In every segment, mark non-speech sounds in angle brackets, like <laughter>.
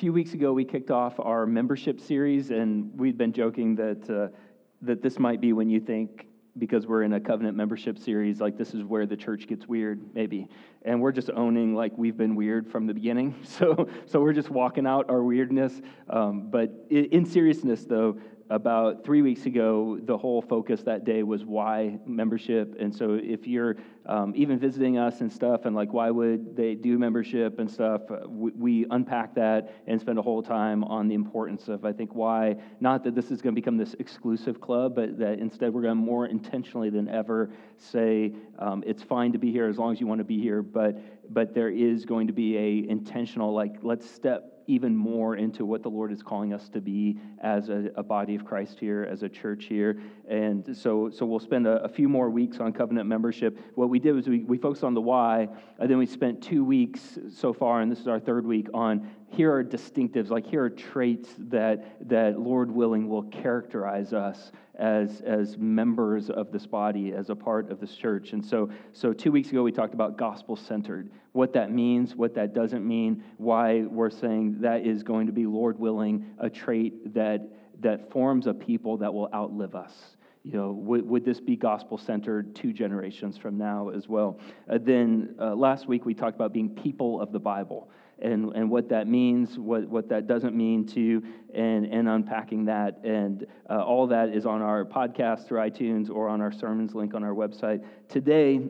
few weeks ago, we kicked off our membership series, and we'd been joking that, uh, that this might be when you think, because we're in a covenant membership series, like this is where the church gets weird, maybe. And we're just owning like we've been weird from the beginning. <laughs> So, so we're just walking out our weirdness. Um, but in seriousness, though, about three weeks ago, the whole focus that day was why membership. And so, if you're um, even visiting us and stuff, and like why would they do membership and stuff, uh, we, we, unpack that and spend a whole time on the importance of, I think, why not that this is going to become this exclusive club, but that instead we're going to more intentionally than ever say um, it's fine to be here as long as you want to be here, but but there is going to be a intentional like let's step even more into what the Lord is calling us to be as a, a body of Christ here, as a church here. And so, so we'll spend a, a, few more weeks on covenant membership. What we did was we, we focused on the why, and then we spent two weeks so far, and this is our third week, on here are distinctives, like here are traits that, that Lord willing will characterize us as, as members of this body, as a part of this church. And so, so two weeks ago, we talked about gospel centered, what that means, what that doesn't mean, why we're saying that is going to be, Lord willing, a trait that, that forms a people that will outlive us you know, would, would this be gospel centered two generations from now as well? Uh, then uh, last week we talked about being people of the Bible and, and what that means, what, what that doesn't mean to you, and, and unpacking that. And uh, all that is on our podcast through iTunes or on our sermons link on our website. Today,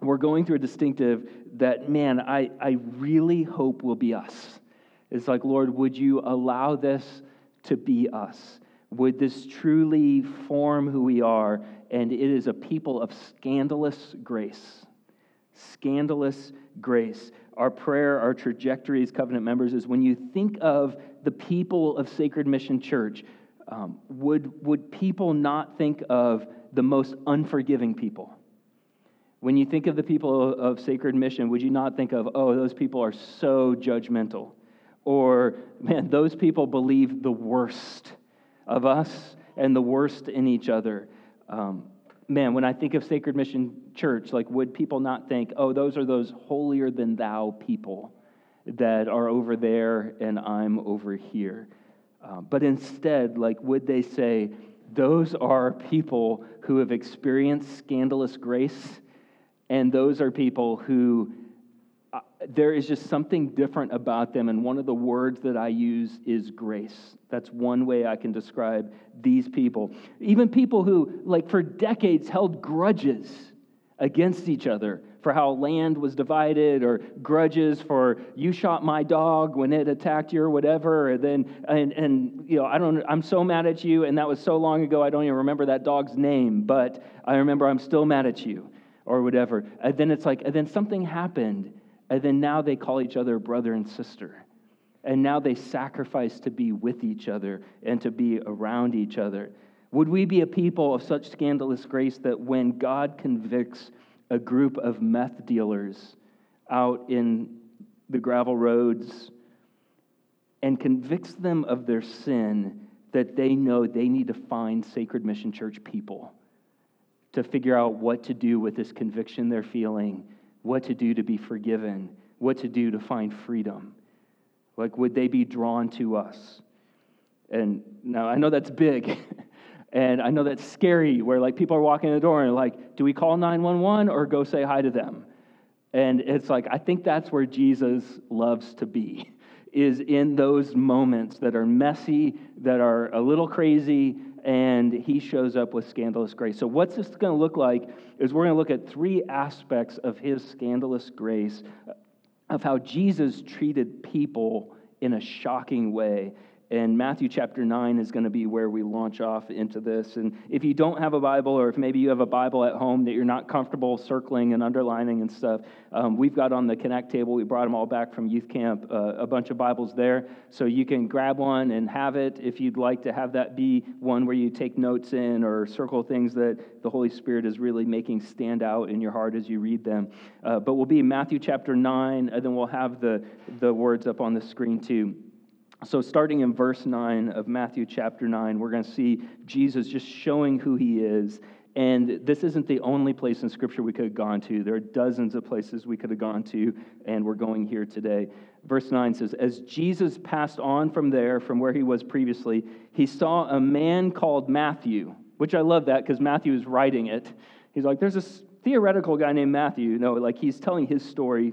we're going through a distinctive that, man, I, I really hope will be us. It's like, Lord, would you allow this to be us? Would this truly form who we are? And it is a people of scandalous grace. Scandalous grace our prayer, our trajectory as covenant members is when you think of the people of Sacred Mission Church, um, would, would people not think of the most unforgiving people? When you think of the people of Sacred Mission, would you not think of, oh, those people are so judgmental? Or, man, those people believe the worst of us and the worst in each other. Um, man, when I think of Sacred Mission Church, like, would people not think, oh, those are those holier than thou people that are over there and I'm over here? Uh, but instead, like, would they say, those are people who have experienced scandalous grace, and those are people who there is just something different about them. And one of the words that I use is grace. That's one way I can describe these people. Even people who, like, for decades held grudges against each other for how land was divided or grudges for you shot my dog when it attacked you or whatever and then and, and you know i don't i'm so mad at you and that was so long ago i don't even remember that dog's name but i remember i'm still mad at you or whatever and then it's like and then something happened and then now they call each other brother and sister. And now they sacrifice to be with each other and to be around each other. Would we be a people of such scandalous grace that when God convicts a group of meth dealers out in the gravel roads and convicts them of their sin, that they know they need to find Sacred Mission Church people to figure out what to do with this conviction they're feeling what to do to be forgiven, what to do to find freedom. Like, would they be drawn to us? And now I know that's big. <laughs> and I know that's scary where like people are walking in the door and like, do we call 911 or go say hi to them? And it's like, I think that's where Jesus loves to be, is in those moments that are messy, that are a little crazy, and he shows up with scandalous grace. So, what's this going to look like is we're going to look at three aspects of his scandalous grace, of how Jesus treated people in a shocking way. And Matthew chapter 9 is going to be where we launch off into this. And if you don't have a Bible, or if maybe you have a Bible at home that you're not comfortable circling and underlining and stuff, um, we've got on the Connect table, we brought them all back from youth camp, uh, a bunch of Bibles there. So you can grab one and have it if you'd like to have that be one where you take notes in or circle things that the Holy Spirit is really making stand out in your heart as you read them. Uh, but we'll be in Matthew chapter 9, and then we'll have the, the words up on the screen too. So, starting in verse 9 of Matthew chapter 9, we're going to see Jesus just showing who he is And this isn't the only place in Scripture we could have gone to. There are dozens of places we could have gone to, and we're going here today. Verse 9 says, As Jesus passed on from there, from where he was previously, he saw a man called Matthew, which I love that because Matthew is writing it. He's like, There's this theoretical guy named Matthew. No, like he's telling his story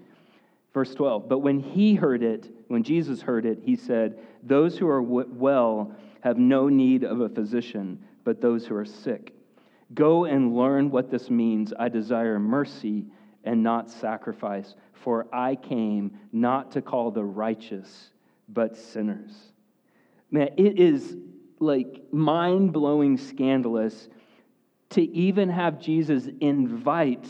Verse 12, but when he heard it, when Jesus heard it, he said, Those who are well have no need of a physician, but those who are sick. Go and learn what this means. I desire mercy and not sacrifice, for I came not to call the righteous, but sinners. Man, it is like mind blowing scandalous to even have Jesus invite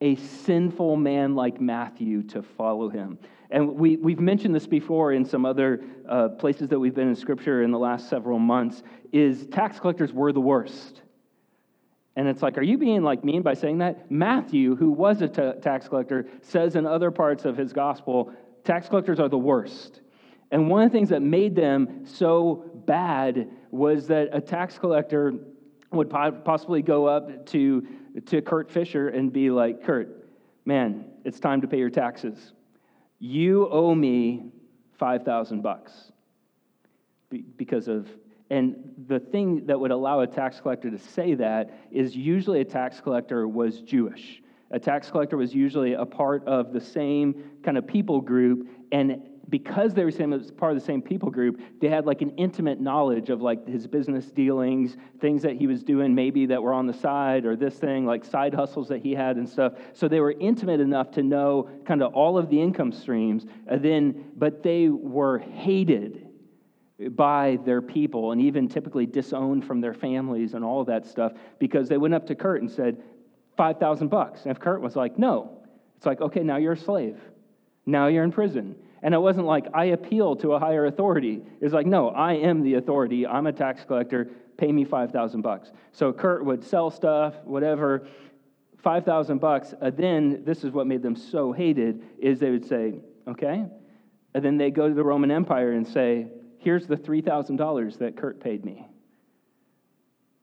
a sinful man like Matthew to follow him. And we, we've mentioned this before in some other uh, places that we've been in Scripture in the last several months, is tax collectors were the worst. And it's like, are you being like mean by saying that? Matthew, who was a t- tax collector, says in other parts of his gospel, tax collectors are the worst. And one of the things that made them so bad was that a tax collector would possibly go up to, to Kurt Fisher and be like, Kurt, man, it's time to pay your taxes. You owe me 5,000 bucks because of and the thing that would allow a tax collector to say that is usually a tax collector was Jewish. A tax collector was usually a part of the same kind of people group, and because they were same, as part of the same people group, they had like an intimate knowledge of like his business dealings, things that he was doing maybe that were on the side, or this thing, like side hustles that he had and stuff. So they were intimate enough to know kind of all of the income streams. And then, but they were hated by their people and even typically disowned from their families and all of that stuff because they went up to Kurt and said, 5,000 bucks. And if Kurt was like, no, it's like, okay, now you're a slave. Now you're in prison. And it wasn't like, I appeal to a higher authority. It was like, no, I am the authority. I'm a tax collector. Pay me 5,000 bucks. So Kurt would sell stuff, whatever, 5,000 bucks. And then, this is what made them so hated, is they would say, okay. And then they go to the Roman Empire and say, here's the $3,000 that Kurt paid me,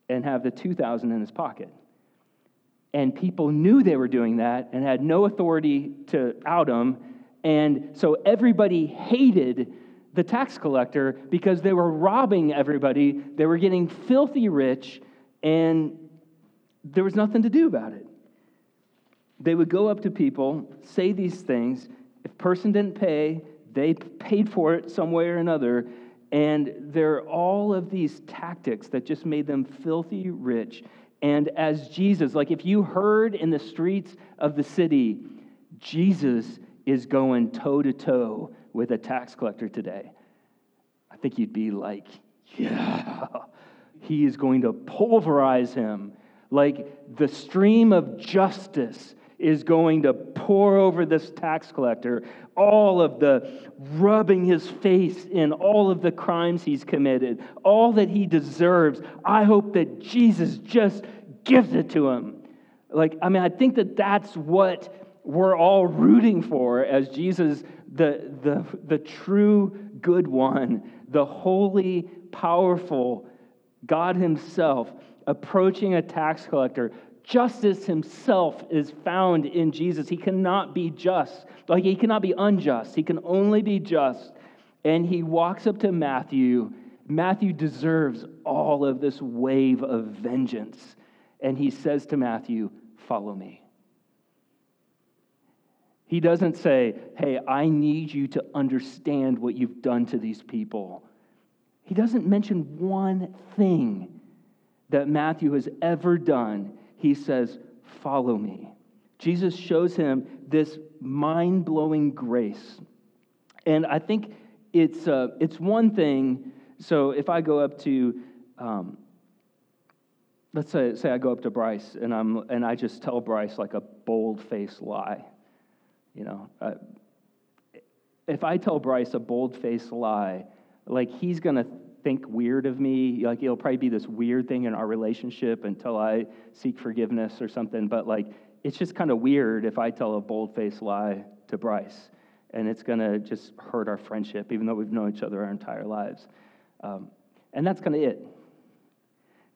and have the 2000 in his pocket. And people knew they were doing that and had no authority to out them. And so everybody hated the tax collector because they were robbing everybody. They were getting filthy rich, and there was nothing to do about it. They would go up to people, say these things. If person didn't pay, they paid for it some way or another. And there are all of these tactics that just made them filthy rich. And as Jesus, like if you heard in the streets of the city, Jesus is going toe to toe with a tax collector today, I think you'd be like, yeah, he is going to pulverize him. Like the stream of justice is going to pour over this tax collector all of the rubbing his face in all of the crimes he's committed, all that he deserves. I hope that Jesus just gives it to him. Like, I mean, I think that that's what we're all rooting for as Jesus, the, the, the true good one, the holy, powerful God Himself, approaching a tax collector Justice himself is found in Jesus. He cannot be just. Like he cannot be unjust. He can only be just. And he walks up to Matthew. Matthew deserves all of this wave of vengeance. And he says to Matthew, Follow me. He doesn't say, Hey, I need you to understand what you've done to these people. He doesn't mention one thing that Matthew has ever done he says, Follow me. Jesus shows him this mind blowing grace. And I think it's, uh, it's one thing. So if I go up to, um, let's say, say I go up to Bryce and, I'm, and I just tell Bryce like a bold faced lie. You know, uh, if I tell Bryce a bold faced lie, like he's going to think weird of me. Like it'll probably be this weird thing in our relationship until I seek forgiveness or something. But like it's just kind of weird if I tell a bold faced lie to Bryce. And it's going to just hurt our friendship, even though we've known each other our entire lives. Um, and that's kind of it.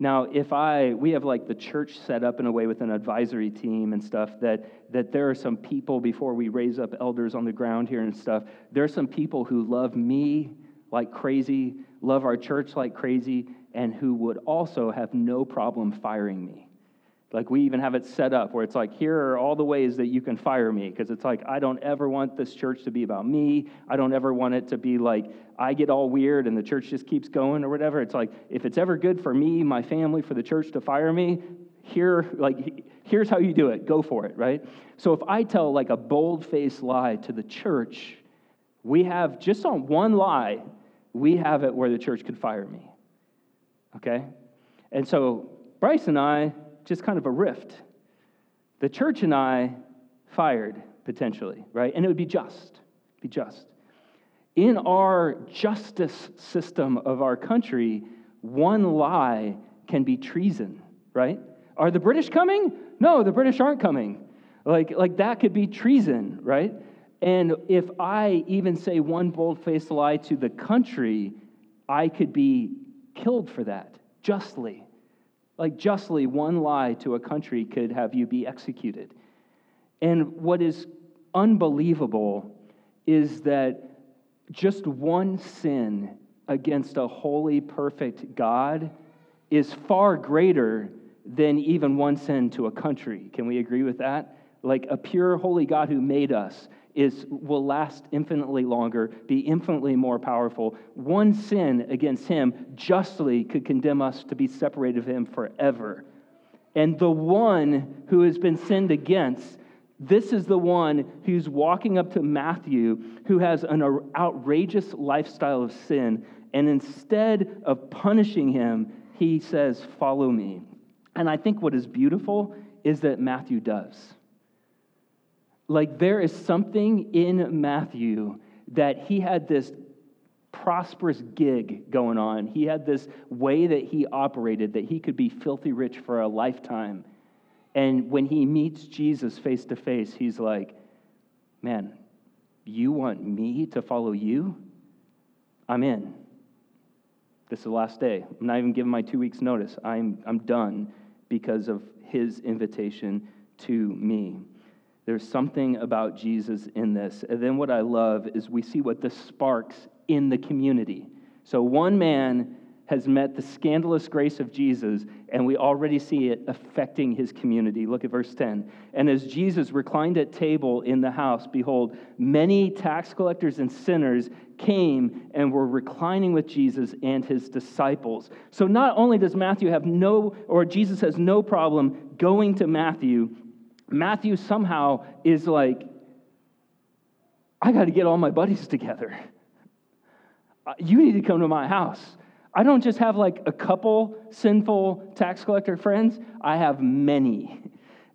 Now, if I, we have like the church set up in a way with an advisory team and stuff that, that there are some people before we raise up elders on the ground here and stuff, there are some people who love me like crazy, love our church like crazy, and who would also have no problem firing me. Like, we even have it set up where it's like, here are all the ways that you can fire me. Because it's like, I don't ever want this church to be about me. I don't ever want it to be like, I get all weird and the church just keeps going or whatever. It's like, if it's ever good for me, my family, for the church to fire me, here, like, here's how you do it. Go for it, right? So if I tell like a bold faced lie to the church, we have just on one lie, we have it where the church could fire me. Okay? And so Bryce and I, just kind of a rift. The church and I fired potentially, right? And it would be just, be just. In our justice system of our country, one lie can be treason, right? Are the British coming? No, the British aren't coming. Like, like that could be treason, right? And if I even say one bold faced lie to the country, I could be killed for that justly. Like, justly, one lie to a country could have you be executed. And what is unbelievable is that just one sin against a holy, perfect God is far greater than even one sin to a country. Can we agree with that? Like a pure, holy God who made us is, will last infinitely longer, be infinitely more powerful. One sin against him justly could condemn us to be separated from him forever. And the one who has been sinned against, this is the one who's walking up to Matthew, who has an outrageous lifestyle of sin. And instead of punishing him, he says, Follow me. And I think what is beautiful is that Matthew does like there is something in Matthew that he had this prosperous gig going on. He had this way that he operated that he could be filthy rich for a lifetime. And when he meets Jesus face to face, he's like, Man, you want me to follow you? I'm in. This is the last day. I'm not even giving my two weeks' notice. I'm, I'm done because of his invitation to me. There's something about Jesus in this. And then what I love is we see what this sparks in the community. So one man has met the scandalous grace of Jesus, and we already see it affecting his community. Look at verse 10. And as Jesus reclined at table in the house, behold, many tax collectors and sinners came and were reclining with Jesus and his disciples. So not only does Matthew have no, or Jesus has no problem going to Matthew Matthew somehow is like, I got to get all my buddies together. Uh, you need to come to my house. I don't just have like a couple sinful tax collector friends, I have many. <laughs>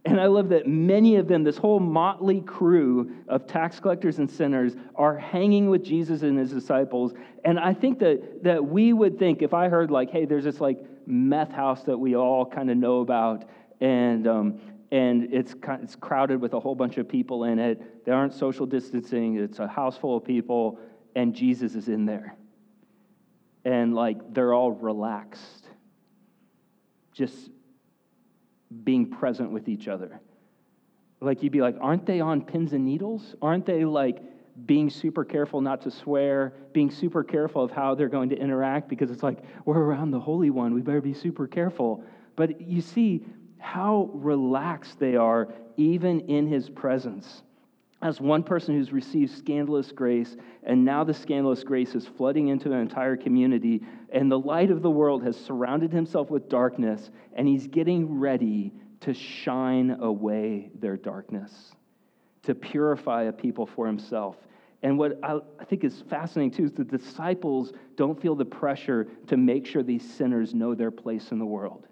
And I love that many of them, this whole motley crew of tax collectors and sinners, are hanging with Jesus and his disciples. And I think that, that we would think, if I heard, like, hey, there's this like meth house that we all kind of know about, and um, and it's, it's crowded with a whole bunch of people in it. They aren't social distancing, it's a house full of people, and Jesus is in there. And like they're all relaxed, just being present with each other. Like you'd be like, aren't they on pins and needles? Aren't they like being super careful not to swear, being super careful of how they're going to interact because it's like, we're around the Holy One, we better be super careful. But you see, how relaxed they are, even in his presence. As one person who's received scandalous grace, and now the scandalous grace is flooding into an entire community, and the light of the world has surrounded himself with darkness, and he's getting ready to shine away their darkness, to purify a people for himself. And what I think is fascinating too is the disciples don't feel the pressure to make sure these sinners know their place in the world.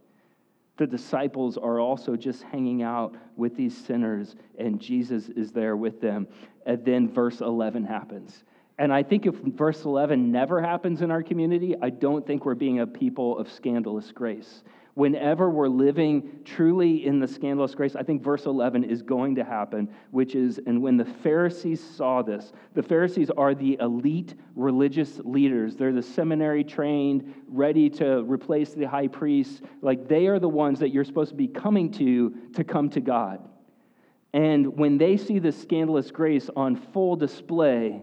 The disciples are also just hanging out with these sinners, and Jesus is there with them. And then verse 11 happens. And I think if verse 11 never happens in our community, I don't think we're being a people of scandalous grace whenever we're living truly in the scandalous grace, I think verse 11 is going to happen, which is, and when the Pharisees saw this, the Pharisees are the elite religious leaders. They're the seminary trained, ready to replace the high priests. Like they are the ones that you're supposed to be coming to to come to God. And when they see this scandalous grace on full display,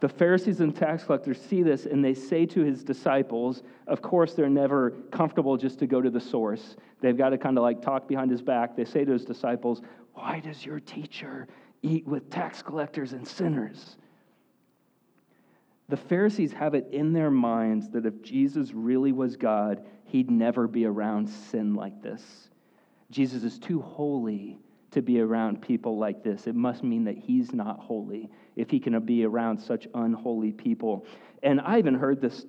the Pharisees and tax collectors see this and they say to his disciples, of course, they're never comfortable just to go to the source. They've got to kind of like talk behind his back. They say to his disciples, Why does your teacher eat with tax collectors and sinners? The Pharisees have it in their minds that if Jesus really was God, he'd never be around sin like this. Jesus is too holy to be around people like this. It must mean that he's not holy if he can be around such unholy people. And I even heard this,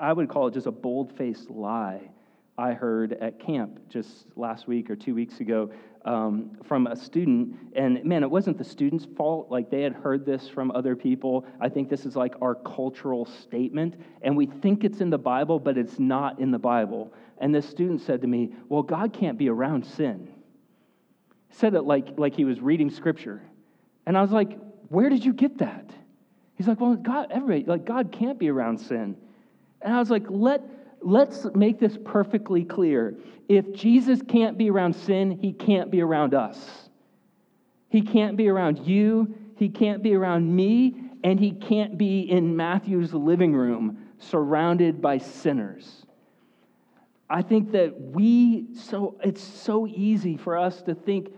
I would call it just a bold faced lie I heard at camp just last week or two weeks ago um, from a student. And man, it wasn't the student's fault. Like they had heard this from other people. I think this is like our cultural statement. And we think it's in the Bible, but it's not in the Bible. And this student said to me, Well, God can't be around sin said it like, like he was reading scripture. And I was like, where did you get that? He's like, well, God, everybody, like, God can't be around sin. And I was like, let, let's make this perfectly clear. If Jesus can't be around sin, he can't be around us. He can't be around you, he can't be around me, and he can't be in Matthew's living room surrounded by sinners. I think that we so it's so easy for us to think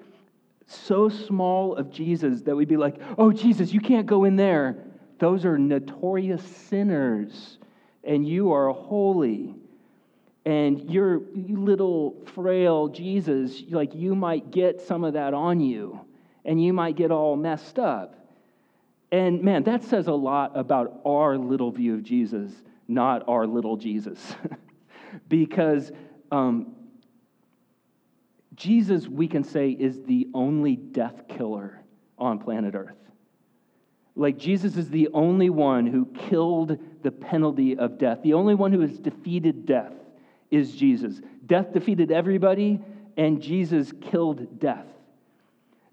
so small of Jesus that we'd be like, "Oh Jesus, you can't go in there. Those are notorious sinners and you are holy." And your little frail Jesus, like you might get some of that on you and you might get all messed up. And man, that says a lot about our little view of Jesus, not our little Jesus. <laughs> because um, Jesus, we can say, is the only death killer on planet Earth. Like, Jesus is the only one who killed the penalty of death. The only one who has defeated death is Jesus. Death defeated everybody, and Jesus killed death.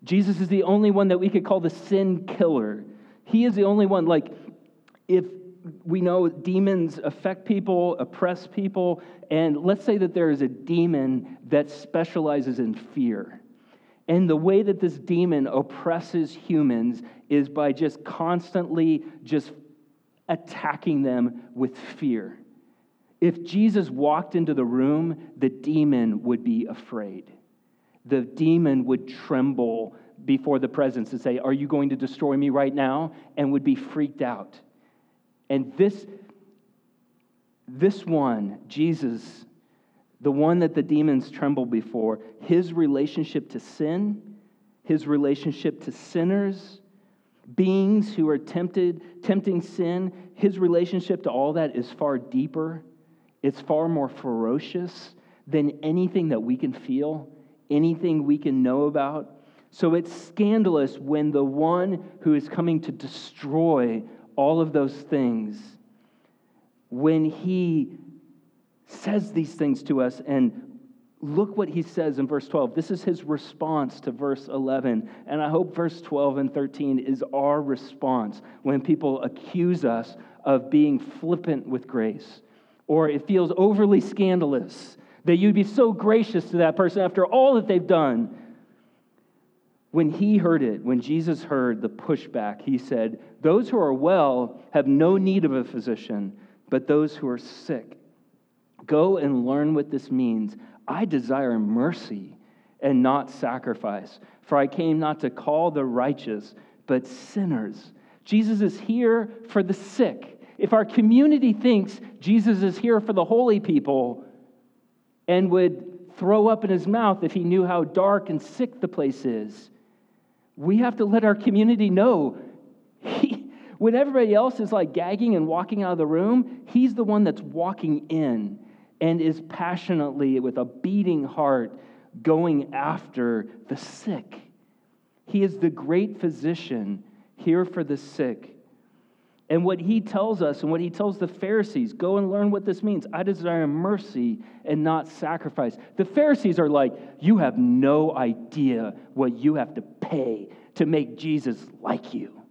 Jesus is the only one that we could call the sin killer. He is the only one, like, if we know demons affect people, oppress people, and let's say that there is a demon that specializes in fear. And the way that this demon oppresses humans is by just constantly just attacking them with fear. If Jesus walked into the room, the demon would be afraid. The demon would tremble before the presence and say, Are you going to destroy me right now? and would be freaked out. And this, this one, Jesus, the one that the demons tremble before, his relationship to sin, his relationship to sinners, beings who are tempted, tempting sin, his relationship to all that is far deeper. It's far more ferocious than anything that we can feel, anything we can know about. So it's scandalous when the one who is coming to destroy all of those things, when he says these things to us, and look what he says in verse 12. This is his response to verse 11. And I hope verse 12 and 13 is our response when people accuse us of being flippant with grace, or it feels overly scandalous that you'd be so gracious to that person after all that they've done. When he heard it, when Jesus heard the pushback, he said, Those who are well have no need of a physician, but those who are sick. Go and learn what this means. I desire mercy and not sacrifice, for I came not to call the righteous, but sinners. Jesus is here for the sick. If our community thinks Jesus is here for the holy people and would throw up in his mouth if he knew how dark and sick the place is, we have to let our community know he, when everybody else is like gagging and walking out of the room, he's the one that's walking in and is passionately, with a beating heart, going after the sick. He is the great physician here for the sick. And what he tells us and what he tells the Pharisees go and learn what this means. I desire mercy and not sacrifice. The Pharisees are like, You have no idea what you have to pay to make Jesus like you.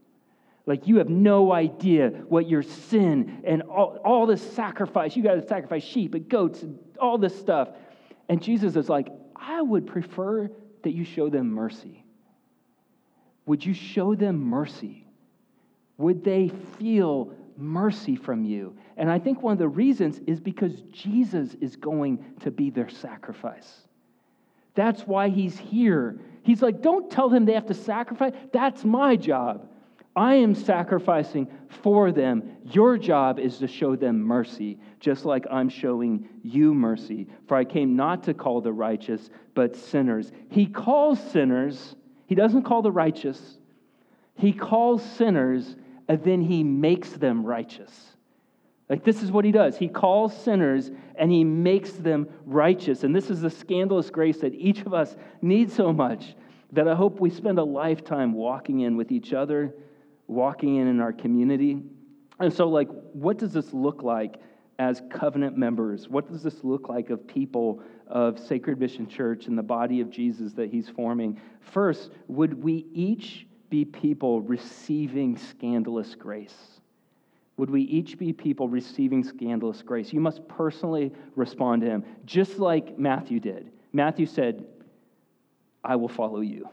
Like, you have no idea what your sin and all, all this sacrifice, you got to sacrifice sheep and goats and all this stuff. And Jesus is like, I would prefer that you show them mercy. Would you show them mercy? Would they feel mercy from you? And I think one of the reasons is because Jesus is going to be their sacrifice. That's why he's here. He's like, don't tell them they have to sacrifice. That's my job. I am sacrificing for them. Your job is to show them mercy, just like I'm showing you mercy. For I came not to call the righteous, but sinners. He calls sinners, he doesn't call the righteous. He calls sinners and then he makes them righteous. Like, this is what he does. He calls sinners and he makes them righteous. And this is the scandalous grace that each of us needs so much that I hope we spend a lifetime walking in with each other, walking in in our community. And so, like, what does this look like as covenant members? What does this look like of people of Sacred Mission Church and the body of Jesus that he's forming? First, would we each be people receiving scandalous grace? Would we each be people receiving scandalous grace? You must personally respond to him, just like Matthew did. Matthew said, I will follow you.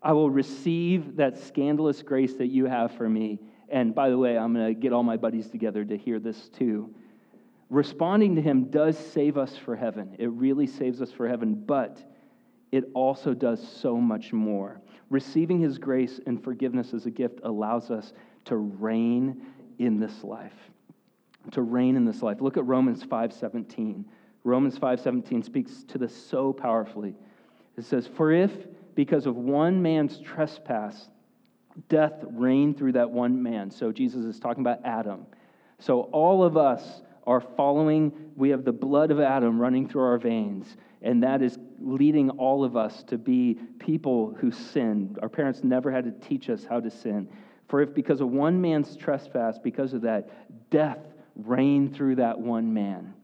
I will receive that scandalous grace that you have for me. And by the way, I'm going to get all my buddies together to hear this too. Responding to him does save us for heaven. It really saves us for heaven, but it also does so much more. Receiving his grace and forgiveness as a gift allows us to reign in this life. To reign in this life. Look at Romans 5:17. Romans 5:17 speaks to this so powerfully. It says, "For if because of one man's trespass death reigned through that one man." So Jesus is talking about Adam. So all of us are following, we have the blood of Adam running through our veins and that is leading all of us to be people who sin. Our parents never had to teach us how to sin. For if because of one man's trespass, because of that, death reigned through that one man,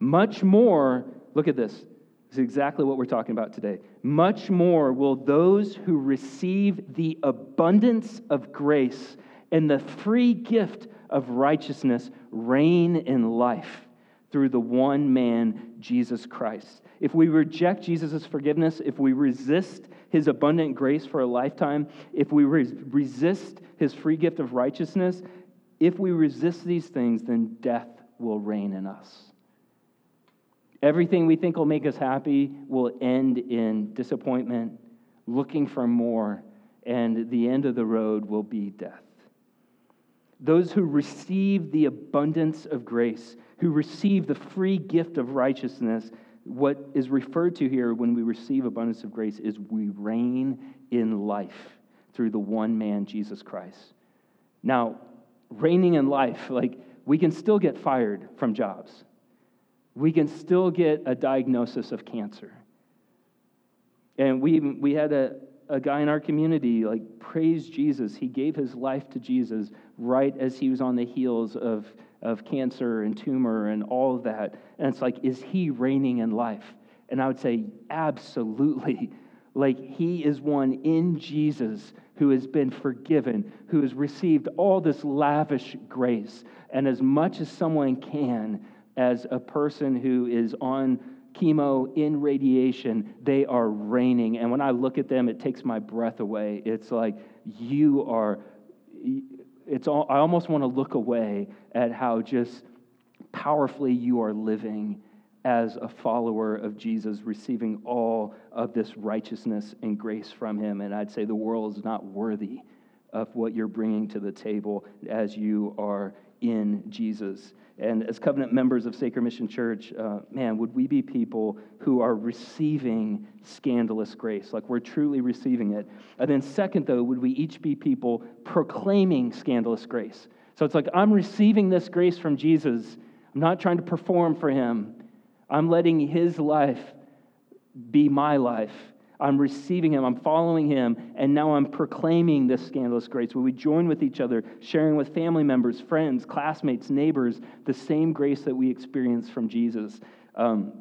much more, look at this. This is exactly what we're talking about today. Much more will those who receive the abundance of grace and the free gift of righteousness reign in life through the one man, Jesus Christ. If we reject Jesus' forgiveness, if we resist his abundant grace for a lifetime, if we resist his free gift of righteousness, if we resist these things, then death will reign in us. Everything we think will make us happy will end in disappointment, looking for more, and the end of the road will be death. Those who receive the abundance of grace, who receive the free gift of righteousness, what is referred to here when we receive abundance of grace is we reign in life through the one man, Jesus Christ. Now, reigning in life, like we can still get fired from jobs, we can still get a diagnosis of cancer. And we, we had a, a guy in our community like praise Jesus. He gave his life to Jesus right as he was on the heels of, of cancer and tumor and all of that. And it's like, is he reigning in life? And I would say, absolutely. <laughs> Like he is one in Jesus who has been forgiven, who has received all this lavish grace. And as much as someone can, as a person who is on chemo, in radiation, they are reigning. And when I look at them, it takes my breath away. It's like, you are, it's all, I almost want to look away at how just powerfully you are living as a follower of Jesus, receiving all of this righteousness and grace from him. And I'd say the world is not worthy of what you're bringing to the table as you are in Jesus. And as covenant members of Sacred Mission Church, uh, man, would we be people who are receiving scandalous grace, like we're truly receiving it? And then, second, though, would we each be people proclaiming scandalous grace? So it's like, I'm receiving this grace from Jesus. I'm not trying to perform for him. I'm letting his life be my life. I'm receiving him, I'm following him, and now I'm proclaiming this scandalous grace. Where we join with each other, sharing with family members, friends, classmates, neighbors, the same grace that we experience from Jesus. Um,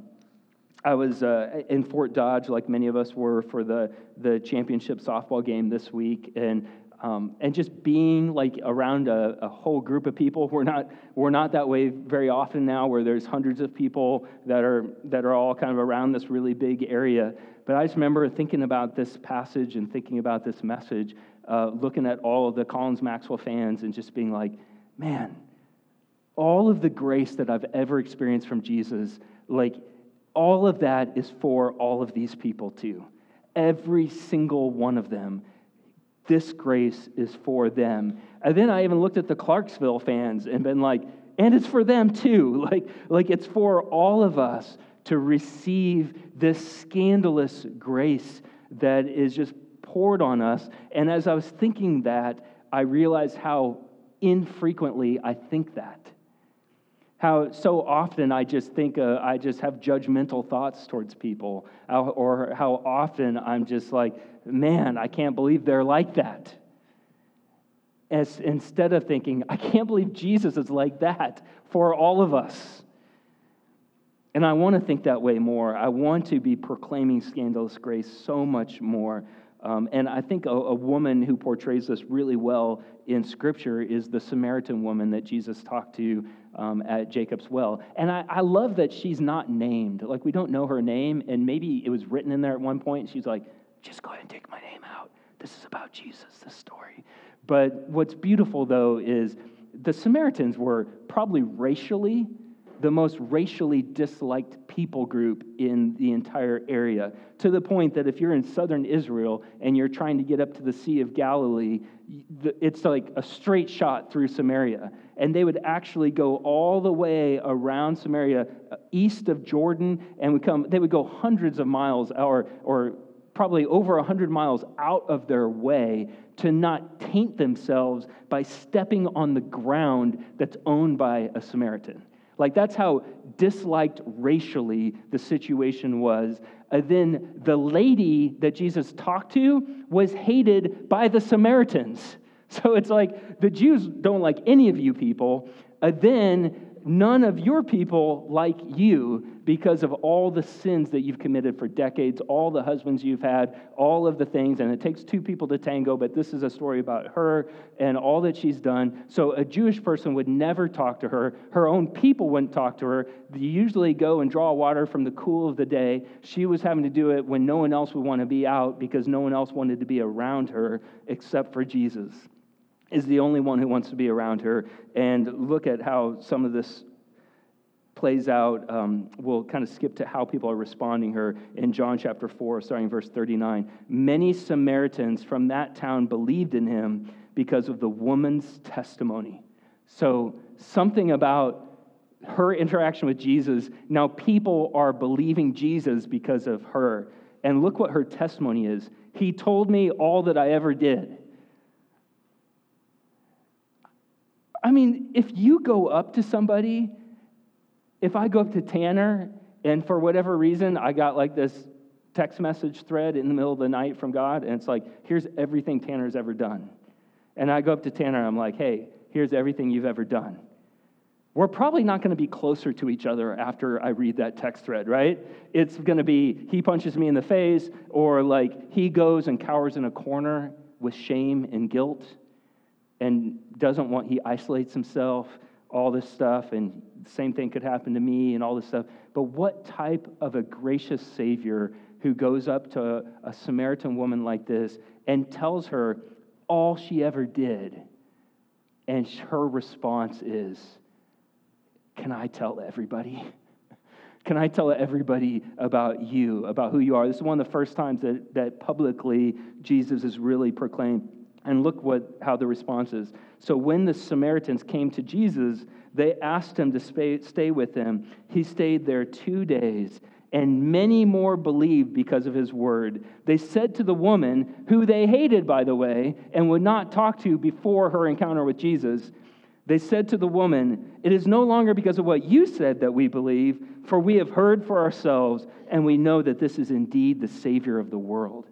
I was uh, in Fort Dodge, like many of us were, for the, the championship softball game this week, and um, and just being like around a, a, whole group of people. We're not we're not that way very often now, where there's hundreds of people that are that are all kind of around this really big area. But I just remember thinking about this passage and thinking about this message, uh, looking at all of the Collins Maxwell fans, and just being like, man, all of the grace that I've ever experienced from Jesus, like all of that is for all of these people too. Every single one of them this grace is for them. And then I even looked at the Clarksville fans and been like, and it's for them too. <laughs> Like, like it's for all of us to receive this scandalous grace that is just poured on us. And as I was thinking that, I realized how infrequently I think that. How so often I just think, uh, I just have judgmental thoughts towards people, or how often I'm just like, man, I can't believe they're like that. As instead of thinking, I can't believe Jesus is like that for all of us. And I want to think that way more. I want to be proclaiming scandalous grace so much more. Um, and I think a, a, woman who portrays this really well in Scripture is the Samaritan woman that Jesus talked to um, at Jacob's well. And I, I, love that she's not named. Like, we don't know her name, and maybe it was written in there at one point. She's like, just go ahead and take my name out. This is about Jesus, this story. But what's beautiful, though, is the Samaritans were probably racially the most racially disliked people group in the entire area, to the point that if you're in southern Israel and you're trying to get up to the Sea of Galilee, it's like a straight shot through Samaria. And they would actually go all the way around Samaria, uh, east of Jordan, and would come, they would go hundreds of miles or, or probably over 100 miles out of their way to not taint themselves by stepping on the ground that's owned by a Samaritan. Like, that's how disliked racially the situation was. And then the lady that Jesus talked to was hated by the Samaritans. <laughs> So it's like the Jews don't like any of you people. And then none of your people like you because of all the sins that you've committed for decades, all the husbands you've had, all of the things. And it takes two people to tango, but this is a story about her and all that she's done. So a Jewish person would never talk to her. Her own people wouldn't talk to her. They usually go and draw water from the cool of the day. She was having to do it when no one else would want to be out because no one else wanted to be around her except for Jesus is the only one who wants to be around her. And look at how some of this plays out. Um, we'll kind of skip to how people are responding her in John chapter 4, starting verse 39. Many Samaritans from that town believed in him because of the woman's testimony. So, something about her interaction with Jesus, now people are believing Jesus because of her. And look what her testimony is. He told me all that I ever did. I mean, if you go up to somebody, if I go up to Tanner and for whatever reason I got like this text message thread in the middle of the night from God, and it's like, here's everything Tanner's ever done. And I go up to Tanner and I'm like, hey, here's everything you've ever done. We're probably not going to be closer to each other after I read that text thread, right? It's going to be he punches me in the face, or like he goes and cowers in a corner with shame and guilt and doesn't want, he isolates himself, all this stuff, and the same thing could happen to me and all this stuff. But what type of a gracious Savior who goes up to a Samaritan woman like this and tells her all she ever did? And her response is, Can I tell everybody? <laughs> Can I tell everybody about you, about who you are? This is one of the first times that, that publicly Jesus is really proclaimed and look what, how the response is. So when the Samaritans came to Jesus, they asked him to stay, stay with them. He stayed there two days, and many more believed because of his word. They said to the woman, who they hated, by the way, and would not talk to before her encounter with Jesus, They said to the woman, It is no longer because of what you said that we believe, for we have heard for ourselves, and we know that this is indeed the Savior of the world.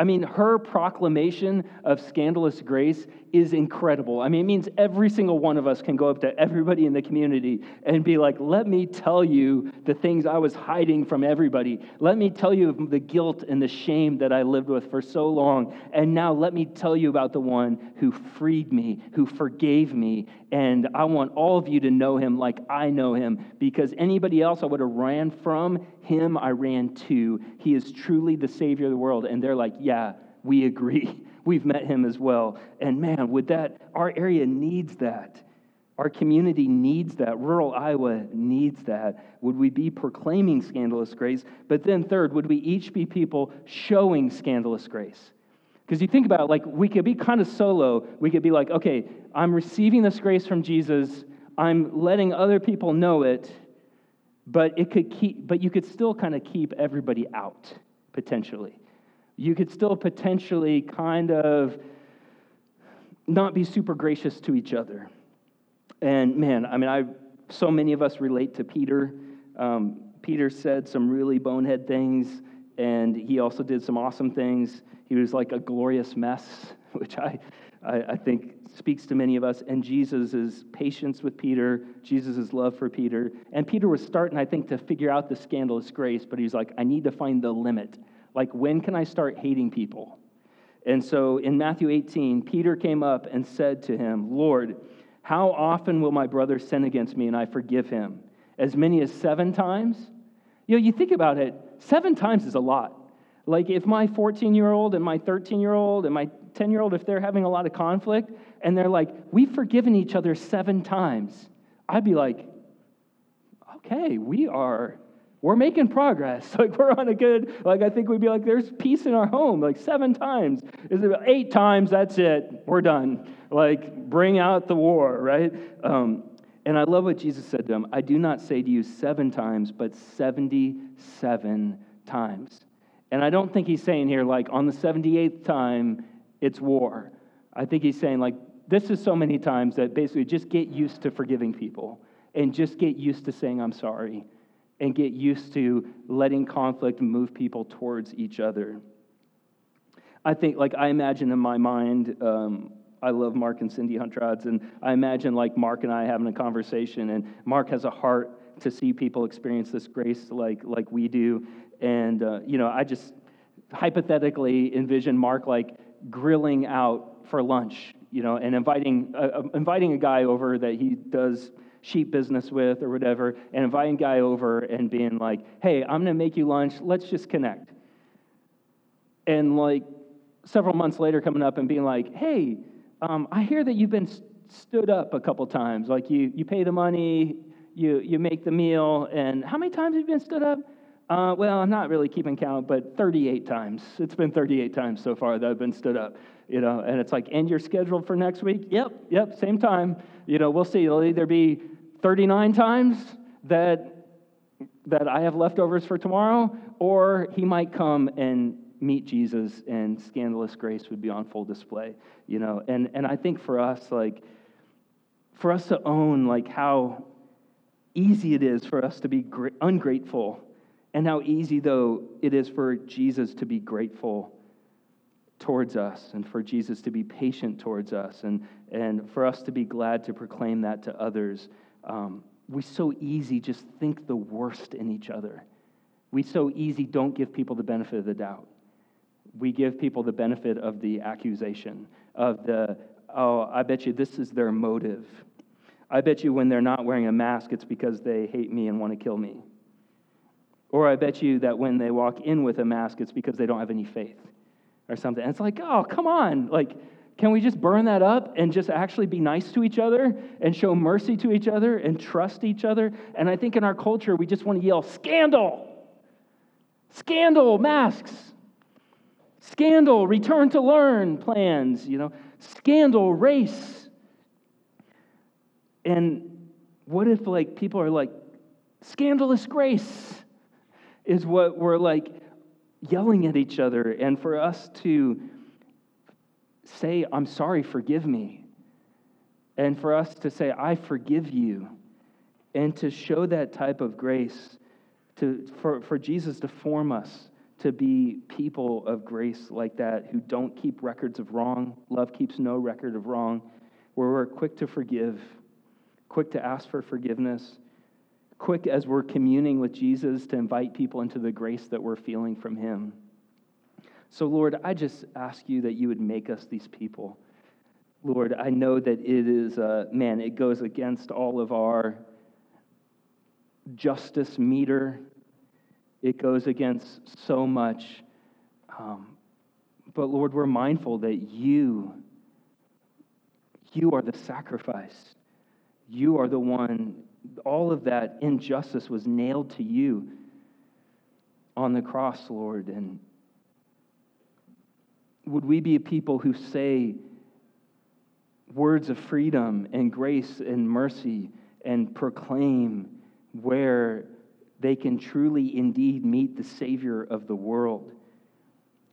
I mean, her proclamation of scandalous grace is incredible. I mean, it means every single one of us can go up to everybody in the community and be like, let me tell you the things I was hiding from everybody. Let me tell you the guilt and the shame that I lived with for so long. And now let me tell you about the one who freed me, who forgave me. And I want all of you to know him like I know him because anybody else I would have ran from, him I ran to. He is truly the Savior of the world. And they're like, yeah, we agree. <laughs> We've met him as well. And man, would that, our area needs that. Our community needs that. Rural Iowa needs that. Would we be proclaiming scandalous grace? But then, third, would we each be people showing scandalous grace? Because you think about it, like we could be kind of solo. We could be like, okay, I'm receiving this grace from Jesus. I'm letting other people know it, but it could keep, but you could still kind of keep everybody out potentially you could still potentially kind of not be super gracious to each other. And man, I mean, I so many of us relate to Peter. Um, Peter said some really bonehead things, and he also did some awesome things. He was like a glorious mess, <laughs> which I, I, I think speaks to many of us. And Jesus' patience with Peter, Jesus' love for Peter. And Peter was starting, I think, to figure out the scandalous grace, but he's like, I need to find the limit. Like, when can I start hating people? And so in Matthew 18, Peter came up and said to him, Lord, how often will my brother sin against me and I forgive him? As many as seven times? You know, you think about it, seven times is a lot. Like, if my 14 year old and my 13 year old and my 10 year old, if they're having a lot of conflict and they're like, we've forgiven each other seven times, I'd be like, okay, we are we're making progress. <laughs> Like we're on a good, like I think we'd be like, there's peace in our home, like seven times. Is it eight times? That's it. We're done. Like bring out the war, right? Um, and I love what Jesus said to him. I do not say to you seven times, but 77 times. And I don't think he's saying here, like on the 78th time, it's war. I think he's saying, like, this is so many times that basically just get used to forgiving people and just get used to saying, I'm sorry and get used to letting conflict move people towards each other. I think, like, I imagine in my mind, um, I love Mark and Cindy Huntrods, and I imagine, like, Mark and I having a conversation, and Mark has a heart to see people experience this grace like, like we do. And, uh, you know, I just hypothetically envision Mark, like, grilling out for lunch, you know, and inviting, uh, uh inviting a guy over that he does sheep business with or whatever, and inviting guy over and being like, hey, I'm gonna make you lunch, let's just connect. And like several months later, coming up and being like, hey, um, I hear that you've been st- stood up a couple times. Like you, you pay the money, you, you make the meal, and how many times have you been stood up? Uh, well, I'm not really keeping count, but 38 times. It's been 38 times so far that I've been stood up, you know. And it's like, and you're scheduled for next week? Yep, yep, same time. You know, we'll see. It'll either be 39 times that that I have leftovers for tomorrow, or he might come and meet Jesus and scandalous grace would be on full display, you know. And and I think for us, like, for us to own like how easy it is for us to be ungrateful and how easy, though, it is for Jesus to be grateful towards us and for Jesus to be patient towards us and, and for us to be glad to proclaim that to others. Um, we so easy just think the worst in each other. We so easy don't give people the benefit of the doubt. We give people the benefit of the accusation, of the, oh, I bet you this is their motive. I bet you when they're not wearing a mask, it's because they hate me and want to kill me. Or I bet you that when they walk in with a mask, it's because they don't have any faith or something. And it's like, oh, come on. Like, can we just burn that up and just actually be nice to each other and show mercy to each other and trust each other? And I think in our culture, we just want to yell, scandal! Scandal, masks! Scandal, return to learn plans, you know? Scandal, race. And what if, like, people are like, scandalous grace? Is what we're like yelling at each other. And for us to say, I'm sorry, forgive me. And for us to say, I forgive you, and to show that type of grace, to, for, for Jesus to form us to be people of grace like that who don't keep records of wrong. Love keeps no record of wrong, where we're quick to forgive, quick to ask for forgiveness, quick as we're communing with Jesus to invite people into the grace that we're feeling from Him. So, Lord, I just ask you that you would make us these people. Lord, I know that it is, uh, man, it goes against all of our justice meter. It goes against so much. Um, but Lord, we're mindful that you, you are the sacrifice. You are the one, all of that injustice was nailed to you on the cross, Lord. And would we be a people who say words of freedom and grace and mercy and proclaim where they can truly indeed meet the Savior of the world.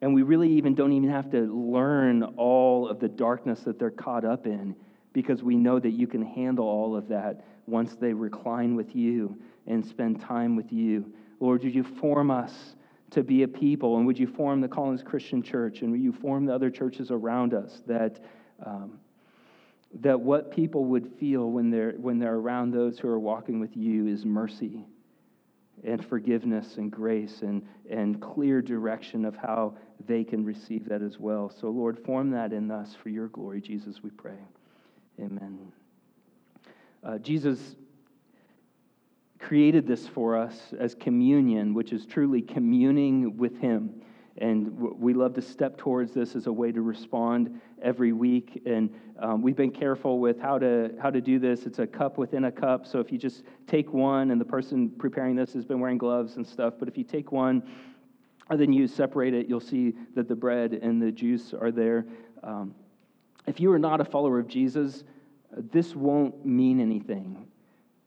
And we really even don't even have to learn all of the darkness that they're caught up in because we know that you can handle all of that once they recline with you and spend time with you. Lord, would you form us to be a people? And would you form the Collins Christian Church? And would you form the other churches around us that, um, that what people would feel when they're, when they're around those who are walking with you is mercy and forgiveness and grace and, and clear direction of how they can receive that as well. So, Lord, form that in us for your glory, Jesus, we pray. Amen. Uh, Jesus created this for us as communion, which is truly communing with Him. And we love to step towards this as a way to respond every week. And um, we've been careful with how to, how to do this. It's a cup within a cup. So if you just take one, and the person preparing this has been wearing gloves and stuff, but if you take one, and then you separate it, you'll see that the bread and the juice are there. Um, if you are not a follower of Jesus, this won't mean anything.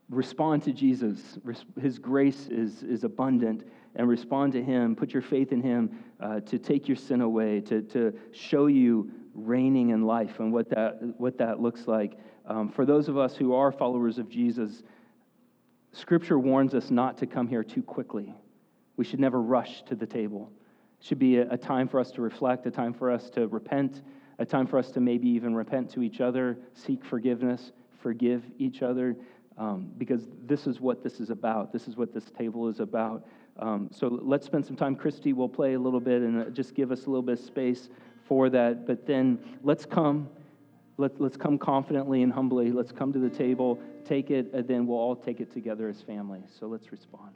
Respond to Jesus. His grace is, is abundant and respond to Him. Put your faith in Him uh, to take your sin away, to, to show you reigning in life and what that, what that looks like. Um, for those of us who are followers of Jesus, Scripture warns us not to come here too quickly. We should never rush to the table. It should be a, a time for us to reflect, a time for us to repent, a time for us to maybe even repent to each other, seek forgiveness, forgive each other, um, because this is what this is about. This is what this table is about. Um, so let's spend some time. Christy will play a little bit and uh, just give us a little bit of space for that. But then let's come. Let, let's come confidently and humbly. Let's come to the table, take it, and then we'll all take it together as family. So let's respond.